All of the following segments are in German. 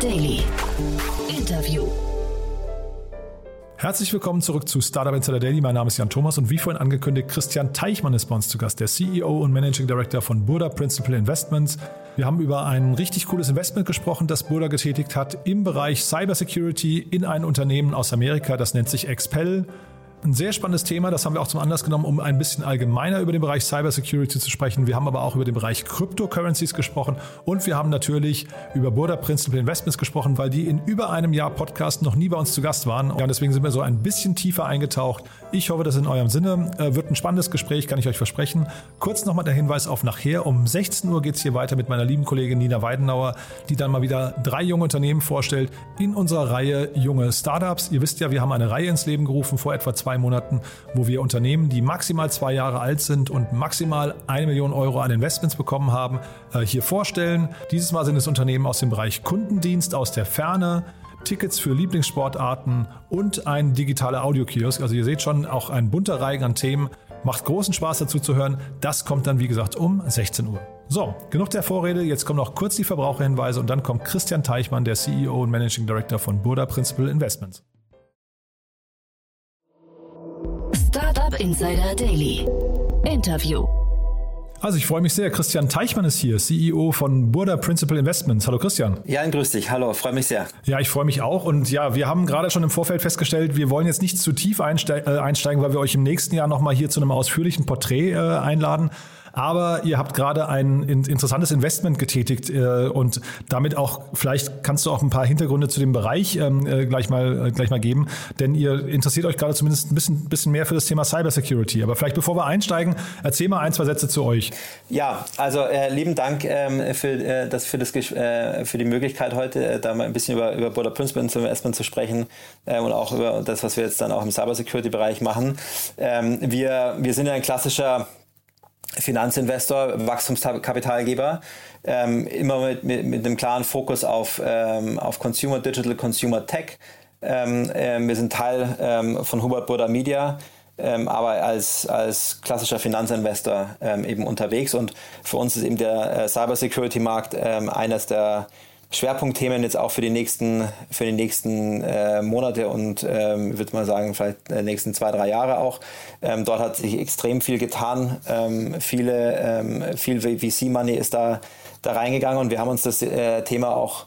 Daily. Interview. Herzlich willkommen zurück zu Startup Insider Daily. Mein Name ist Jan Thomas und wie vorhin angekündigt, Christian Teichmann ist bei uns zu Gast, der CEO und Managing Director von Burda Principal Investments. Wir haben über ein richtig cooles Investment gesprochen, das Burda getätigt hat im Bereich Cybersecurity in ein Unternehmen aus Amerika, das nennt sich Expel. Ein sehr spannendes Thema, das haben wir auch zum Anlass genommen, um ein bisschen allgemeiner über den Bereich Cybersecurity zu sprechen. Wir haben aber auch über den Bereich Cryptocurrencies gesprochen und wir haben natürlich über Burda Principal Investments gesprochen, weil die in über einem Jahr Podcast noch nie bei uns zu Gast waren. Ja, deswegen sind wir so ein bisschen tiefer eingetaucht. Ich hoffe, das in eurem Sinne. Äh, wird ein spannendes Gespräch, kann ich euch versprechen. Kurz nochmal der Hinweis auf nachher. Um 16 Uhr geht es hier weiter mit meiner lieben Kollegin Nina Weidenauer, die dann mal wieder drei junge Unternehmen vorstellt in unserer Reihe Junge Startups. Ihr wisst ja, wir haben eine Reihe ins Leben gerufen vor etwa zwei zwei Monaten, wo wir Unternehmen, die maximal zwei Jahre alt sind und maximal eine Million Euro an Investments bekommen haben, äh, hier vorstellen. Dieses Mal sind es Unternehmen aus dem Bereich Kundendienst aus der Ferne, Tickets für Lieblingssportarten und ein digitaler Audiokiosk. Also ihr seht schon, auch ein bunter Reigen an Themen. Macht großen Spaß dazu zu hören. Das kommt dann, wie gesagt, um 16 Uhr. So, genug der Vorrede. Jetzt kommen noch kurz die Verbraucherhinweise und dann kommt Christian Teichmann, der CEO und Managing Director von Burda Principal Investments. Insider Daily. Interview. Also ich freue mich sehr. Christian Teichmann ist hier, CEO von Burda Principal Investments. Hallo Christian. Ja, grüß dich. Hallo, freue mich sehr. Ja, ich freue mich auch. Und ja, wir haben gerade schon im Vorfeld festgestellt, wir wollen jetzt nicht zu tief äh, einsteigen, weil wir euch im nächsten Jahr nochmal hier zu einem ausführlichen Porträt äh, einladen. Aber ihr habt gerade ein interessantes Investment getätigt äh, und damit auch, vielleicht kannst du auch ein paar Hintergründe zu dem Bereich ähm, äh, gleich, mal, äh, gleich mal geben, denn ihr interessiert euch gerade zumindest ein bisschen, bisschen mehr für das Thema Cybersecurity. Aber vielleicht bevor wir einsteigen, erzähl mal ein, zwei Sätze zu euch. Ja, also äh, lieben Dank ähm, für, das, für, das, für die Möglichkeit heute, da mal ein bisschen über, über Border Principal Investment zu sprechen ähm, und auch über das, was wir jetzt dann auch im Cybersecurity-Bereich machen. Ähm, wir, wir sind ja ein klassischer Finanzinvestor, Wachstumskapitalgeber, ähm, immer mit, mit, mit einem klaren Fokus auf, ähm, auf Consumer Digital, Consumer Tech. Ähm, äh, wir sind Teil ähm, von Hubert Burda Media, ähm, aber als, als klassischer Finanzinvestor ähm, eben unterwegs. Und für uns ist eben der äh, Cybersecurity-Markt eines der Schwerpunktthemen jetzt auch für die nächsten, für die nächsten äh, Monate und ähm, würde mal sagen, vielleicht die nächsten zwei, drei Jahre auch. Ähm, dort hat sich extrem viel getan. Ähm, viele, ähm, viel VC-Money ist da, da reingegangen und wir haben uns das äh, Thema auch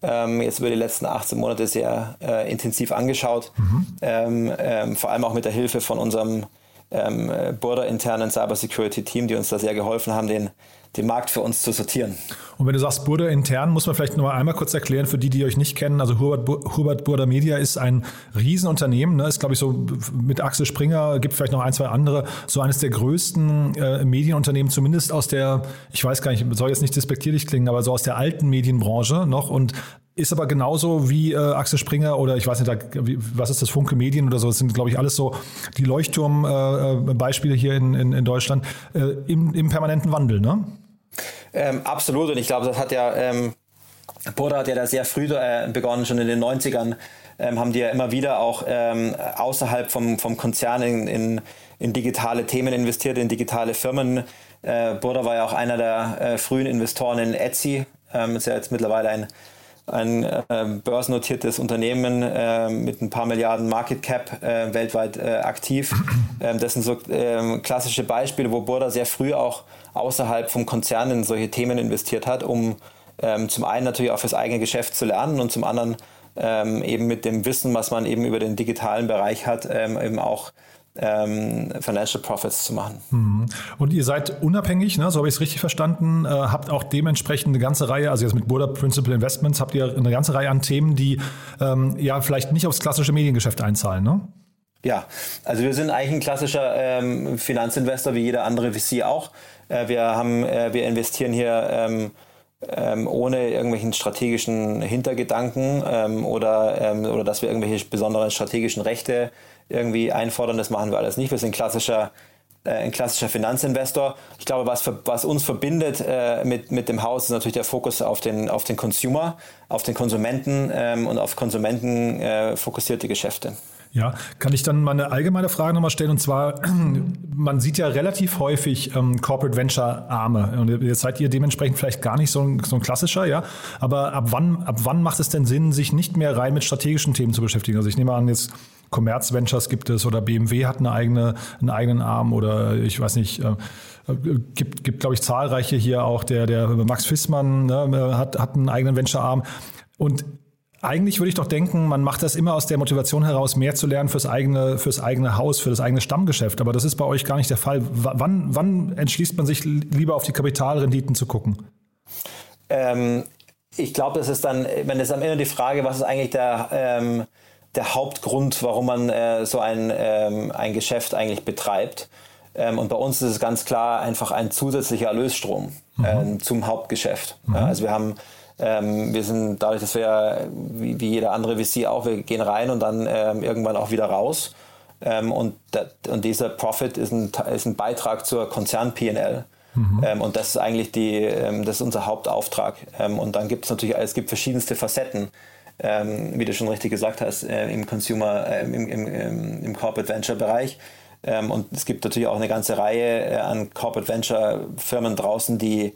ähm, jetzt über die letzten 18 Monate sehr äh, intensiv angeschaut. Mhm. Ähm, vor allem auch mit der Hilfe von unserem ähm, Border-internen Cybersecurity-Team, die uns da sehr geholfen haben, den den Markt für uns zu sortieren. Und wenn du sagst Burda intern, muss man vielleicht noch einmal kurz erklären für die, die euch nicht kennen. Also Hubert, Hubert Burda Media ist ein Riesenunternehmen, ne? ist glaube ich so mit Axel Springer, gibt vielleicht noch ein, zwei andere, so eines der größten äh, Medienunternehmen, zumindest aus der, ich weiß gar nicht, soll jetzt nicht despektierlich klingen, aber so aus der alten Medienbranche noch und ist aber genauso wie äh, Axel Springer oder ich weiß nicht, da, wie, was ist das, Funke Medien oder so, das sind, glaube ich, alles so die Leuchtturm-Beispiele äh, hier in, in, in Deutschland äh, im, im permanenten Wandel, ne? Ähm, absolut, und ich glaube, das hat ja, ähm, Boda hat ja da sehr früh äh, begonnen, schon in den 90ern, ähm, haben die ja immer wieder auch ähm, außerhalb vom, vom Konzern in, in, in, digitale Themen investiert, in digitale Firmen. Äh, Boda war ja auch einer der äh, frühen Investoren in Etsy, ähm, ist ja jetzt mittlerweile ein ein äh, börsennotiertes Unternehmen äh, mit ein paar Milliarden Market Cap äh, weltweit äh, aktiv. Ähm, das sind so ähm, klassische Beispiele, wo Burda sehr früh auch außerhalb vom Konzern in solche Themen investiert hat, um ähm, zum einen natürlich auch fürs eigene Geschäft zu lernen und zum anderen ähm, eben mit dem Wissen, was man eben über den digitalen Bereich hat, ähm, eben auch ähm, Financial Profits zu machen. Mhm. Und ihr seid unabhängig, ne? so habe ich es richtig verstanden, äh, habt auch dementsprechend eine ganze Reihe, also jetzt mit Burda Principal Investments habt ihr eine ganze Reihe an Themen, die ähm, ja vielleicht nicht aufs klassische Mediengeschäft einzahlen, ne? Ja, also wir sind eigentlich ein klassischer ähm, Finanzinvestor wie jeder andere VC auch. Äh, wir haben, äh, wir investieren hier ähm, ohne irgendwelchen strategischen Hintergedanken ähm, oder, ähm, oder dass wir irgendwelche besonderen strategischen Rechte irgendwie einfordern. Das machen wir alles nicht. Wir sind klassischer äh, ein klassischer Finanzinvestor. Ich glaube, was, für, was uns verbindet äh, mit, mit dem Haus, ist natürlich der Fokus auf den, auf den Consumer, auf den Konsumenten ähm, und auf Konsumenten äh, fokussierte Geschäfte. Ja, kann ich dann mal eine allgemeine Frage nochmal stellen? Und zwar, man sieht ja relativ häufig ähm, Corporate Venture Arme. Und jetzt seid ihr dementsprechend vielleicht gar nicht so ein, so ein klassischer, ja. Aber ab wann, ab wann macht es denn Sinn, sich nicht mehr rein mit strategischen Themen zu beschäftigen? Also ich nehme an, jetzt Commerz Ventures gibt es oder BMW hat eine eigene, einen eigenen Arm oder ich weiß nicht, äh, gibt, gibt glaube ich, zahlreiche hier auch. Der, der Max Fissmann ne, hat, hat einen eigenen Venture-Arm. Und eigentlich würde ich doch denken, man macht das immer aus der Motivation heraus, mehr zu lernen fürs eigene, fürs eigene Haus, für das eigene Stammgeschäft. Aber das ist bei euch gar nicht der Fall. W wann, wann entschließt man sich lieber auf die Kapitalrenditen zu gucken? Ähm, ich glaube, das ist dann, wenn es am Ende die Frage, was ist eigentlich der, ähm, der Hauptgrund, warum man äh, so ein, ähm, ein Geschäft eigentlich betreibt. Ähm, und bei uns ist es ganz klar einfach ein zusätzlicher Erlösstrom mhm. ähm, zum Hauptgeschäft. Mhm. Ja, also wir haben ähm, wir sind dadurch, dass wir wie, wie jeder andere VC auch, wir gehen rein und dann ähm, irgendwann auch wieder raus. Ähm, und, und dieser Profit ist ein, ist ein Beitrag zur Konzern-PL. Mhm. Ähm, und das ist eigentlich die, ähm, das ist unser Hauptauftrag. Ähm, und dann gibt es natürlich, es gibt verschiedenste Facetten, wie du schon richtig gesagt hast, äh, im Consumer, äh, im, im, im Corporate Venture Bereich. und es gibt natürlich auch eine ganze Reihe äh, an Corporate Venture Firmen draußen, die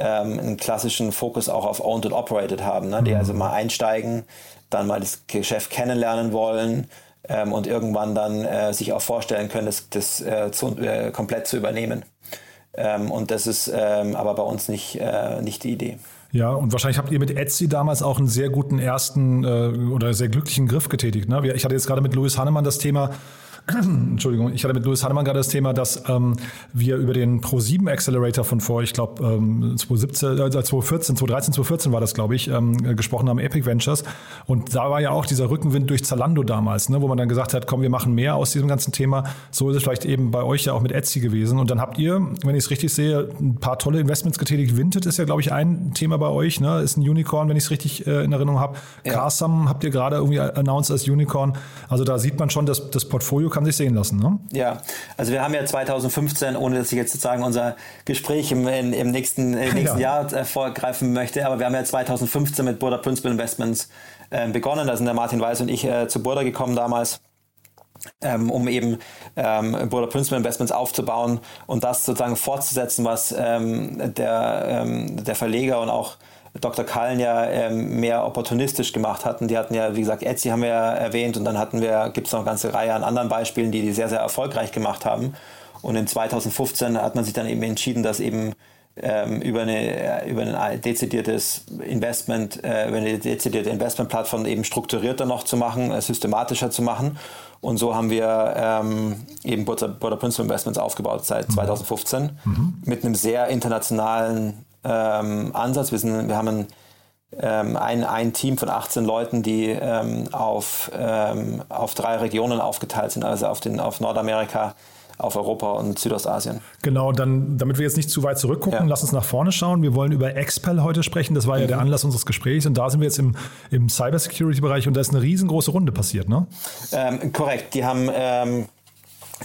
ähm, einen klassischen Fokus auch auf Owned and Operated haben, ne? die mhm. also mal einsteigen, dann mal das Geschäft kennenlernen wollen ähm, und irgendwann dann äh, sich auch vorstellen können, das, das äh, zu, äh, komplett zu übernehmen. Ähm, und das ist ähm, aber bei uns nicht, äh, nicht die Idee. Ja, und wahrscheinlich habt ihr mit Etsy damals auch einen sehr guten ersten äh, oder sehr glücklichen Griff getätigt. Ne? Ich hatte jetzt gerade mit Louis Hannemann das Thema, Entschuldigung, ich hatte mit Louis Hannemann gerade das Thema, dass ähm, wir über den Pro7 Accelerator von vor, ich glaube, ähm, 2017, äh, 2014, 2013, 2014 war das, glaube ich, ähm, gesprochen haben, Epic Ventures. Und da war ja auch dieser Rückenwind durch Zalando damals, ne, wo man dann gesagt hat, komm, wir machen mehr aus diesem ganzen Thema. So ist es vielleicht eben bei euch ja auch mit Etsy gewesen. Und dann habt ihr, wenn ich es richtig sehe, ein paar tolle Investments getätigt. Vinted ist ja, glaube ich, ein Thema bei euch, ne? ist ein Unicorn, wenn ich es richtig äh, in Erinnerung habe. Ja. Carsam habt ihr gerade irgendwie announced als Unicorn. Also da sieht man schon, dass das Portfolio kann sich sehen lassen. Ne? Ja, also wir haben ja 2015, ohne dass ich jetzt sozusagen unser Gespräch im, in, im nächsten, äh, nächsten ja. Jahr äh, vorgreifen möchte, aber wir haben ja 2015 mit Burda Principal Investments äh, begonnen. Da sind der Martin Weiß und ich äh, zu Burda gekommen damals. Ähm, um eben ähm, Burda Principal Investments aufzubauen und das sozusagen fortzusetzen, was ähm, der, ähm, der Verleger und auch Dr. Kallen ja ähm, mehr opportunistisch gemacht hatten. Die hatten ja, wie gesagt, Etsy haben wir ja erwähnt und dann hatten wir, gibt es noch eine ganze Reihe an anderen Beispielen, die die sehr, sehr erfolgreich gemacht haben. Und in 2015 hat man sich dann eben entschieden, dass eben ähm, über, eine, über ein dezidiertes Investment, äh, über eine dezidierte Investmentplattform eben strukturierter noch zu machen, äh, systematischer zu machen. Und so haben wir ähm, eben Border, Principal Investments aufgebaut seit mhm. 2015 mhm. mit einem sehr internationalen ähm, Ansatz. Wir, sind, wir haben ein, ähm, ein, ein Team von 18 Leuten, die ähm, auf, ähm, auf drei Regionen aufgeteilt sind, also auf, den, auf Nordamerika, auf Europa und Südostasien. Genau, dann, damit wir jetzt nicht zu weit zurückgucken, ja. lass uns nach vorne schauen. Wir wollen über Expel heute sprechen. Das war mhm. ja der mhm. Anlass unseres Gesprächs und da sind wir jetzt im, im Cybersecurity-Bereich und da ist eine riesengroße Runde passiert, ne? Ähm, korrekt. Die haben, ähm,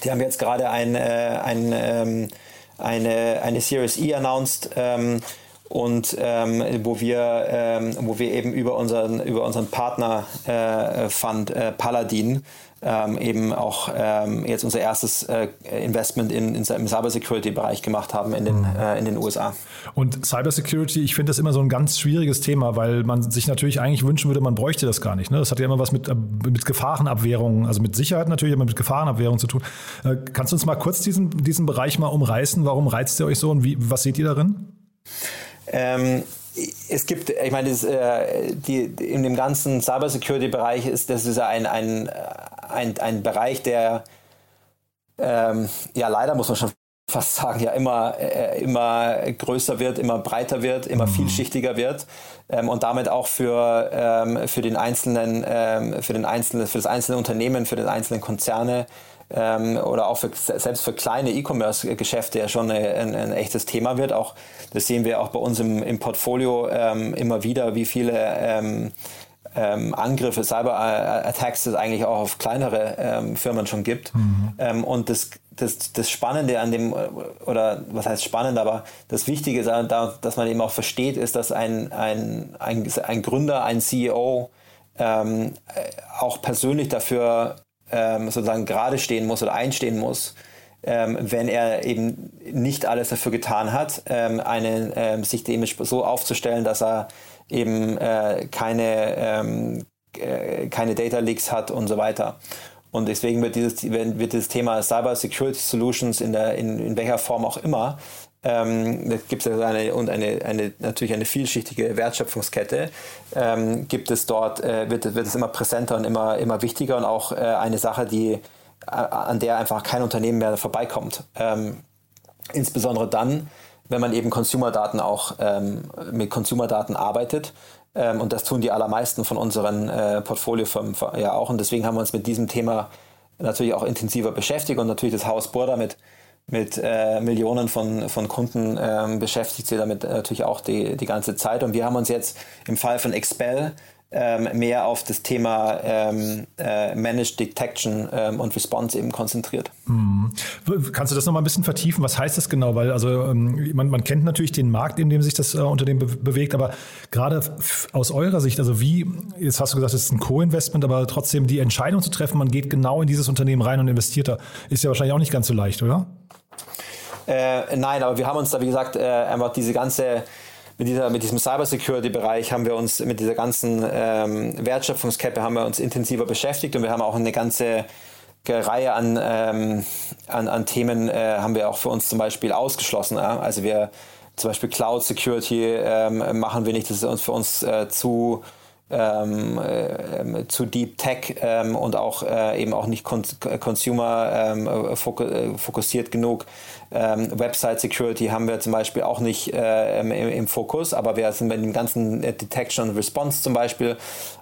die haben jetzt gerade ein, äh, ein eine, eine Series E announced. Ähm, und ähm, wo wir ähm, wo wir eben über unseren über unseren Partner äh, Fund äh, Paladin ähm, eben auch ähm, jetzt unser erstes äh, Investment in, in, im Cybersecurity-Bereich gemacht haben in den, mhm. äh, in den USA. Und Cybersecurity, ich finde das immer so ein ganz schwieriges Thema, weil man sich natürlich eigentlich wünschen würde, man bräuchte das gar nicht. Ne? Das hat ja immer was mit, äh, mit Gefahrenabwehrung, also mit Sicherheit natürlich, aber mit Gefahrenabwehrung zu tun. Äh, kannst du uns mal kurz diesen, diesen Bereich mal umreißen? Warum reizt ihr euch so und wie, was seht ihr darin? Ähm, es gibt, ich meine, das, äh, die, in dem ganzen Cybersecurity-Bereich ist das ist ein, ein, ein, ein Bereich, der ähm, ja leider muss man schon fast sagen, ja immer, äh, immer größer wird, immer breiter wird, immer mhm. vielschichtiger wird ähm, und damit auch für, ähm, für den einzelnen, ähm, für den einzelnen, für das einzelne Unternehmen, für den einzelnen Konzerne ähm, oder auch für, selbst für kleine E-Commerce-Geschäfte ja schon eine, ein, ein, echtes Thema wird. Auch das sehen wir auch bei uns im, im Portfolio ähm, immer wieder, wie viele ähm, ähm, Angriffe, Cyber-Attacks es eigentlich auch auf kleinere ähm, Firmen schon gibt. Mhm. Ähm, und das, das, das Spannende an dem, oder was heißt spannend, aber das Wichtige ist, dass man eben auch versteht, ist, dass ein, ein, ein, ein Gründer, ein CEO ähm, auch persönlich dafür ähm, sozusagen gerade stehen muss oder einstehen muss, ähm, wenn er eben nicht alles dafür getan hat, ähm, einen, ähm, sich dem so aufzustellen, dass er eben äh, keine, ähm, äh, keine Data Leaks hat und so weiter. Und deswegen wird dieses, wird dieses Thema Cyber Security Solutions in, der, in, in welcher Form auch immer ähm, gibt es eine, und eine, eine, natürlich eine vielschichtige Wertschöpfungskette, ähm, gibt es dort, äh, wird, wird es immer präsenter und immer, immer wichtiger und auch äh, eine Sache, die, äh, an der einfach kein Unternehmen mehr vorbeikommt. Ähm, insbesondere dann, wenn man eben Consumer-Daten auch ähm, mit Consumer-Daten arbeitet. Ähm, und das tun die allermeisten von unseren äh, Portfoliofirmen ja auch. Und deswegen haben wir uns mit diesem Thema natürlich auch intensiver beschäftigt und natürlich das Haus Burda mit mit äh, Millionen von, von Kunden ähm, beschäftigt sie damit natürlich auch die, die ganze Zeit. Und wir haben uns jetzt im Fall von Expel ähm, mehr auf das Thema ähm, äh, Managed Detection ähm, und Response eben konzentriert. Mhm. Kannst du das nochmal ein bisschen vertiefen? Was heißt das genau? Weil also ähm, man, man kennt natürlich den Markt, in dem sich das äh, Unternehmen be bewegt, aber gerade aus eurer Sicht, also wie, jetzt hast du gesagt, es ist ein Co-Investment, aber trotzdem die Entscheidung zu treffen, man geht genau in dieses Unternehmen rein und investiert da, ist ja wahrscheinlich auch nicht ganz so leicht, oder? Äh, nein, aber wir haben uns da, wie gesagt, äh, einfach diese ganze, mit, dieser, mit diesem Cybersecurity-Bereich haben wir uns, mit dieser ganzen ähm, Wertschöpfungskette haben wir uns intensiver beschäftigt und wir haben auch eine ganze Reihe an, ähm, an, an Themen äh, haben wir auch für uns zum Beispiel ausgeschlossen. Ja? Also wir zum Beispiel Cloud Security ähm, machen wir nicht, das ist uns für uns äh, zu ähm, äh, zu Deep Tech ähm, und auch äh, eben auch nicht Consumer ähm, fokussiert genug. Ähm, Website Security haben wir zum Beispiel auch nicht äh, im, im, Fokus, aber wir sind mit dem ganzen Detection und Response zum Beispiel,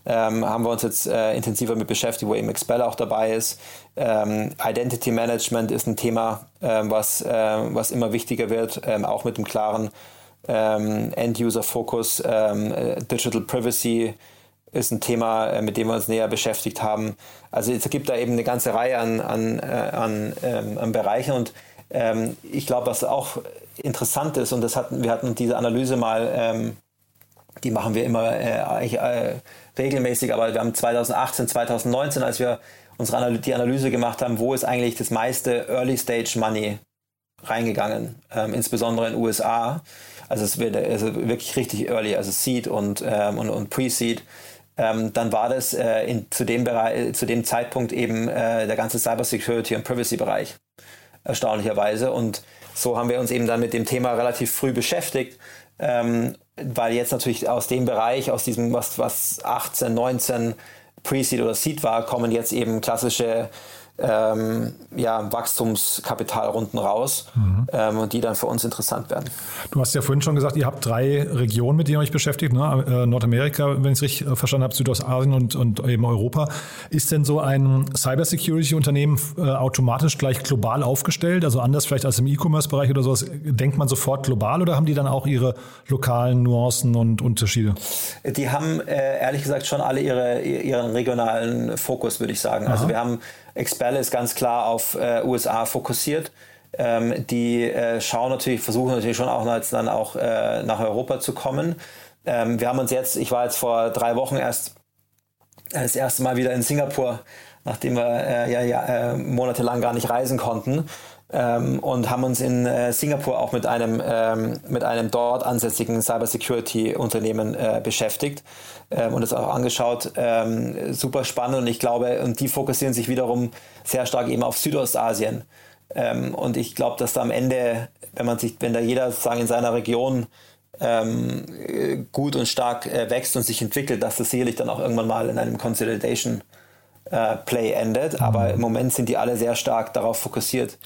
ähm, haben wir uns jetzt äh, intensiver mit beschäftigt, wo eben Expel auch dabei ist. Ähm, Identity Management ist ein Thema, was, was immer wichtiger wird, auch mit dem klaren End-User-Fokus, Digital Privacy, ist ein Thema, äh, mit dem wir uns näher beschäftigt haben. Also es gibt da eben eine ganze Reihe an, an, äh, an, ähm, an Bereichen und ähm, ich glaube, was auch interessant ist, und das hatten, wir hatten diese Analyse mal, ähm, die machen wir immer äh, äh, regelmäßig, aber wir haben 2018, 2019, als wir unsere Analy die Analyse gemacht haben, wo ist eigentlich das meiste Early Stage Money reingegangen, ähm, insbesondere in den USA. Also es wird also wirklich richtig early, also Seed und, ähm, und, und Pre-Seed ähm, dann war das äh, in, zu, dem Bereich, zu dem Zeitpunkt eben äh, der ganze Cybersecurity und Privacy-Bereich, erstaunlicherweise. Und so haben wir uns eben dann mit dem Thema relativ früh beschäftigt, ähm, weil jetzt natürlich aus dem Bereich, aus diesem, was, was 18, 19 Pre-Seed oder Seed war, kommen jetzt eben klassische ähm, ja, Wachstumskapitalrunden raus mhm. ähm, und die dann für uns interessant werden. Du hast ja vorhin schon gesagt, ihr habt drei Regionen, mit denen ihr euch beschäftigt, ne? Äh, Nordamerika, wenn ich es richtig äh, verstanden habe, Südostasien und, und eben Europa. Ist denn so ein Cybersecurity-Unternehmen äh, automatisch gleich global aufgestellt, also anders vielleicht als im E-Commerce-Bereich oder sowas? Denkt man sofort global oder haben die dann auch ihre lokalen Nuancen und Unterschiede? Die haben äh, ehrlich gesagt schon alle ihre, ihren regionalen Fokus, würde ich sagen. Also Aha. Also wir haben Expelle ist ganz klar auf äh, USA fokussiert. Ähm, die äh, schauen natürlich, versuchen natürlich schon auch dann auch äh, nach Europa zu kommen. Ähm, wir haben uns jetzt, ich war jetzt vor drei Wochen erst das erste Mal wieder in Singapur, nachdem wir äh, ja, ja äh, monatelang gar nicht reisen konnten ähm, und haben uns in äh, Singapur auch mit einem, ähm, mit einem dort ansässigen Cybersecurity-Unternehmen äh, beschäftigt ähm, und das auch angeschaut. Ähm, super spannend und ich glaube, und die fokussieren sich wiederum sehr stark eben auf Südostasien. Ähm, und ich glaube, dass da am Ende, wenn man sich, wenn da jeder sozusagen in seiner Region ähm, gut und stark äh, wächst und sich entwickelt, dass das sicherlich dann auch irgendwann mal in einem Consolidation äh, Play endet. Aber im Moment sind die alle sehr stark darauf fokussiert,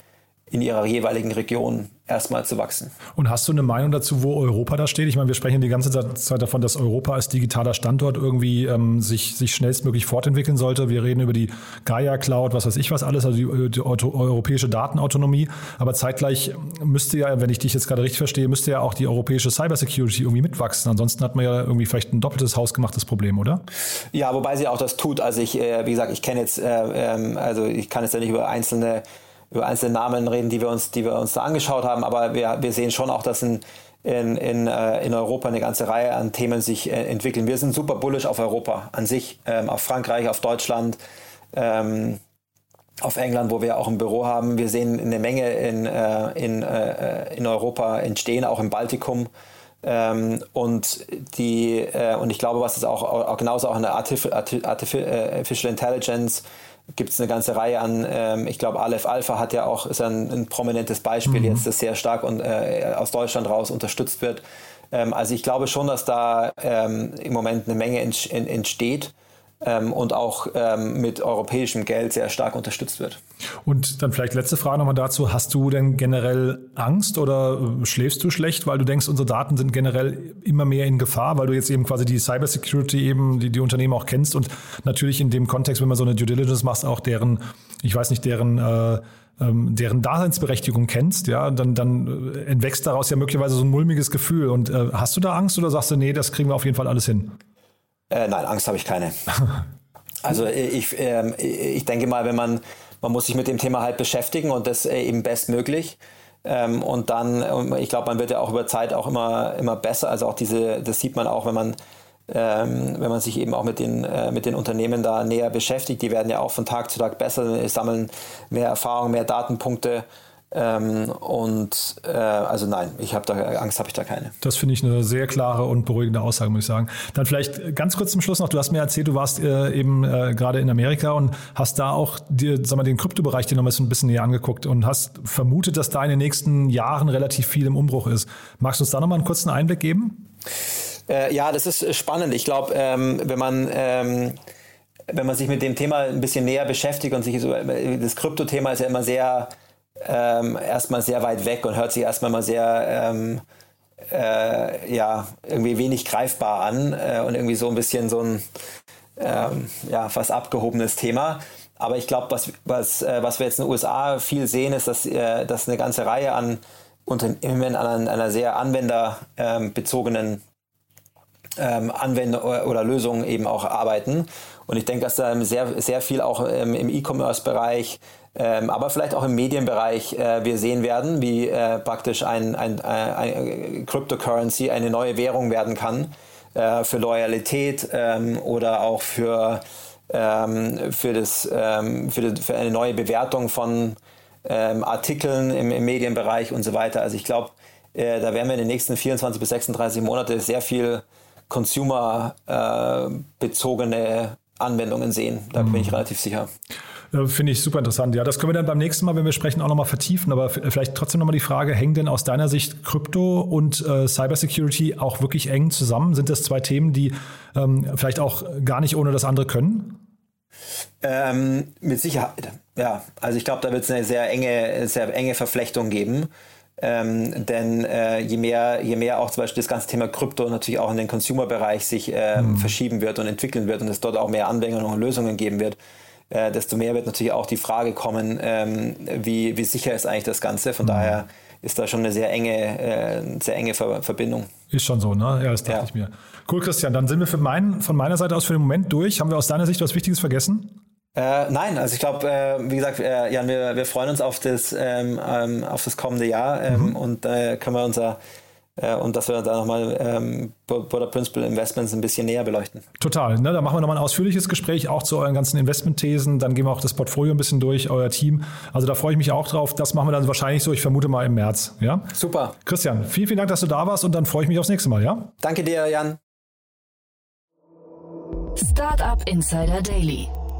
in ihrer jeweiligen Region erstmal zu wachsen. Und hast du eine Meinung dazu, wo Europa da steht? Ich meine, wir sprechen die ganze Zeit davon, dass Europa als digitaler Standort irgendwie ähm, sich, sich schnellstmöglich fortentwickeln sollte. Wir reden über die Gaia Cloud, was weiß ich was alles, also die, die europäische Datenautonomie. Aber zeitgleich müsste ja, wenn ich dich jetzt gerade richtig verstehe, müsste ja auch die europäische Cybersecurity irgendwie mitwachsen. Ansonsten hat man ja irgendwie vielleicht ein doppeltes hausgemachtes Problem, oder? Ja, wobei sie auch das tut. Also ich, äh, wie gesagt, ich kenne jetzt, äh, ähm, also ich kann jetzt ja nicht über einzelne über einzelne Namen reden, die wir uns, die wir uns da angeschaut haben, aber wir, wir sehen schon auch, dass in, in, in, äh, in Europa eine ganze Reihe an Themen sich äh, entwickeln. Wir sind super bullish auf Europa an sich, ähm, auf Frankreich, auf Deutschland. Ähm, auf England, wo wir auch ein Büro haben. Wir sehen eine Menge in, äh, in, äh, in Europa entstehen, auch im Baltikum. Ähm, und die äh, und ich glaube, was ist auch, auch genauso auch in der Artif Artificial Intelligence gibt es eine ganze Reihe an, ähm, ich glaube, Aleph Alpha hat ja auch, ist ein, ein prominentes Beispiel mhm. jetzt, das sehr stark und, äh, aus Deutschland raus unterstützt wird. Ähm, also ich glaube schon, dass da ähm, im Moment eine Menge entsteht ähm, und auch ähm, mit europäischem Geld sehr stark unterstützt wird. Und dann vielleicht letzte Frage nochmal dazu. Hast du denn generell Angst oder äh, schläfst du schlecht, weil du denkst, unsere Daten sind generell immer mehr in Gefahr, weil du jetzt eben quasi die Cybersecurity eben, die, die Unternehmen auch kennst und natürlich in dem Kontext, wenn man so eine Due Diligence macht, auch deren, ich weiß nicht, deren äh, ähm, deren Daseinsberechtigung kennst, ja, dann, dann äh, entwächst daraus ja möglicherweise so ein mulmiges Gefühl. Und äh, hast du da Angst oder sagst du, nee, das kriegen wir auf jeden Fall alles hin? Äh, nein, Angst habe ich keine. also ich, äh, ich denke mal, wenn man, man muss sich mit dem Thema halt beschäftigen und das äh, eben bestmöglich. Ähm, und dann, ähm, ich glaube, man wird ja auch über Zeit auch immer, immer besser. Also auch diese, das sieht man auch, wenn man, ähm, wenn man sich eben auch mit den, äh, mit den Unternehmen da näher beschäftigt. Die werden ja auch von Tag zu Tag besser, sammeln mehr Erfahrung, mehr Datenpunkte. Ähm, und äh, also nein, ich habe da Angst, habe ich da keine. Das finde ich eine sehr klare und beruhigende Aussage, muss ich sagen. Dann vielleicht ganz kurz zum Schluss noch: Du hast mir erzählt, du warst äh, eben äh, gerade in Amerika und hast da auch dir, sag mal, den Kryptobereich dir noch ein bisschen näher angeguckt und hast vermutet, dass da in den nächsten Jahren relativ viel im Umbruch ist. Magst du uns da noch mal einen kurzen Einblick geben? Äh, ja, das ist spannend. Ich glaube, ähm, wenn man ähm, wenn man sich mit dem Thema ein bisschen näher beschäftigt und sich so, das Kryptothema ist ja immer sehr ähm, erstmal sehr weit weg und hört sich erstmal mal sehr ähm, äh, ja, irgendwie wenig greifbar an äh, und irgendwie so ein bisschen so ein ähm, ja, fast abgehobenes Thema. Aber ich glaube, was, was, äh, was wir jetzt in den USA viel sehen, ist, dass, äh, dass eine ganze Reihe an Unternehmen an einer sehr anwenderbezogenen ähm, Anwender oder, oder Lösungen eben auch arbeiten. Und ich denke, dass da sehr, sehr viel auch ähm, im E-Commerce-Bereich ähm, aber vielleicht auch im Medienbereich äh, wir sehen werden, wie äh, praktisch ein, ein, ein, ein, Cryptocurrency eine neue Währung werden kann äh, für Loyalität ähm, oder auch für, ähm, für, das, ähm, für, die, für, eine neue Bewertung von ähm, Artikeln im, im, Medienbereich und so weiter. Also ich glaube, äh, da werden wir in den nächsten 24 bis 36 Monate sehr viel consumer-bezogene äh, Anwendungen sehen. Da mhm. bin ich relativ sicher. Finde ich super interessant. Ja, das können wir dann beim nächsten Mal, wenn wir sprechen, auch nochmal vertiefen. Aber vielleicht trotzdem nochmal die Frage, hängen denn aus deiner Sicht Krypto und äh, Cybersecurity auch wirklich eng zusammen? Sind das zwei Themen, die ähm, vielleicht auch gar nicht ohne das andere können? Ähm, mit Sicherheit, ja. Also ich glaube, da wird es eine sehr enge, sehr enge Verflechtung geben. Ähm, denn äh, je mehr, je mehr auch zum Beispiel das ganze Thema Krypto natürlich auch in den Consumer-Bereich sich ähm, mhm. verschieben wird und entwickeln wird und es dort auch mehr Anwendungen und Lösungen geben wird, äh, desto mehr wird natürlich auch die Frage kommen, ähm, wie, wie sicher ist eigentlich das Ganze. Von mhm. daher ist da schon eine sehr enge, äh, sehr enge Ver Verbindung. Ist schon so, ne? Ja, das dachte ja. ich mir. Cool, Christian. Dann sind wir für mein, von meiner Seite aus für den Moment durch. Haben wir aus deiner Sicht was Wichtiges vergessen? Äh, nein, also ich glaube, äh, wie gesagt, äh, Jan, wir, wir freuen uns auf das, ähm, ähm auf das kommende Jahr ähm, mhm. und äh, können wir unser äh, und dass wir da nochmal ähm, Border Principal Investments ein bisschen näher beleuchten. Total. Ne? Da machen wir nochmal ein ausführliches Gespräch auch zu euren ganzen Investmentthesen. Dann gehen wir auch das Portfolio ein bisschen durch, euer Team. Also da freue ich mich auch drauf. Das machen wir dann wahrscheinlich so, ich vermute mal im März. Ja? Super. Christian, vielen, vielen Dank, dass du da warst und dann freue ich mich aufs nächste Mal. Ja? Danke dir, Jan. Startup Insider Daily,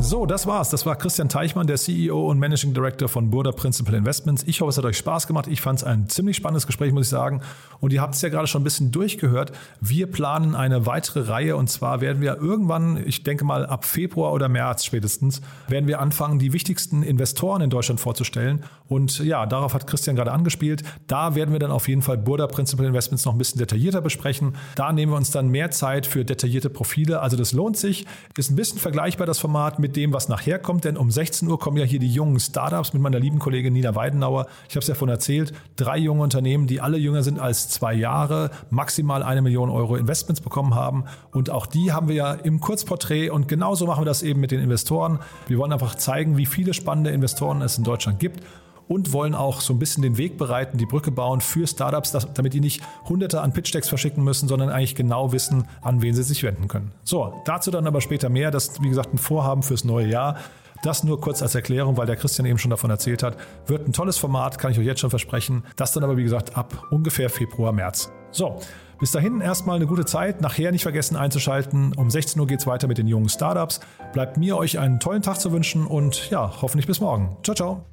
So, das war's. Das war Christian Teichmann, der CEO und Managing Director von Burda Principal Investments. Ich hoffe, es hat euch Spaß gemacht. Ich fand es ein ziemlich spannendes Gespräch, muss ich sagen. Und ihr habt es ja gerade schon ein bisschen durchgehört. Wir planen eine weitere Reihe und zwar werden wir irgendwann, ich denke mal ab Februar oder März spätestens, werden wir anfangen, die wichtigsten Investoren in Deutschland vorzustellen. Und ja, darauf hat Christian gerade angespielt. Da werden wir dann auf jeden Fall Burda Principal Investments noch ein bisschen detaillierter besprechen. Da nehmen wir uns dann mehr Zeit für detaillierte Profile. Also das lohnt sich. Ist ein bisschen vergleichbar das Format mit dem, was nachher kommt, denn um 16 Uhr kommen ja hier die jungen Startups mit meiner lieben Kollegin Nina Weidenauer. Ich habe es ja vorhin erzählt, drei junge Unternehmen, die alle jünger sind als zwei Jahre, maximal eine Million Euro Investments bekommen haben. Und auch die haben wir ja im Kurzporträt und genauso machen wir das eben mit den Investoren. Wir wollen einfach zeigen, wie viele spannende Investoren es in Deutschland gibt und wollen auch so ein bisschen den Weg bereiten, die Brücke bauen für Startups, damit die nicht hunderte an Pitch-Decks verschicken müssen, sondern eigentlich genau wissen, an wen sie sich wenden können. So, dazu dann aber später mehr. Das ist, wie gesagt, ein Vorhaben fürs neue Jahr. Das nur kurz als Erklärung, weil der Christian eben schon davon erzählt hat. Wird ein tolles Format, kann ich euch jetzt schon versprechen. Das dann aber, wie gesagt, ab ungefähr Februar, März. So, bis dahin erstmal eine gute Zeit. Nachher nicht vergessen einzuschalten. Um 16 Uhr geht es weiter mit den jungen Startups. Bleibt mir euch einen tollen Tag zu wünschen und ja, hoffentlich bis morgen. Ciao, ciao.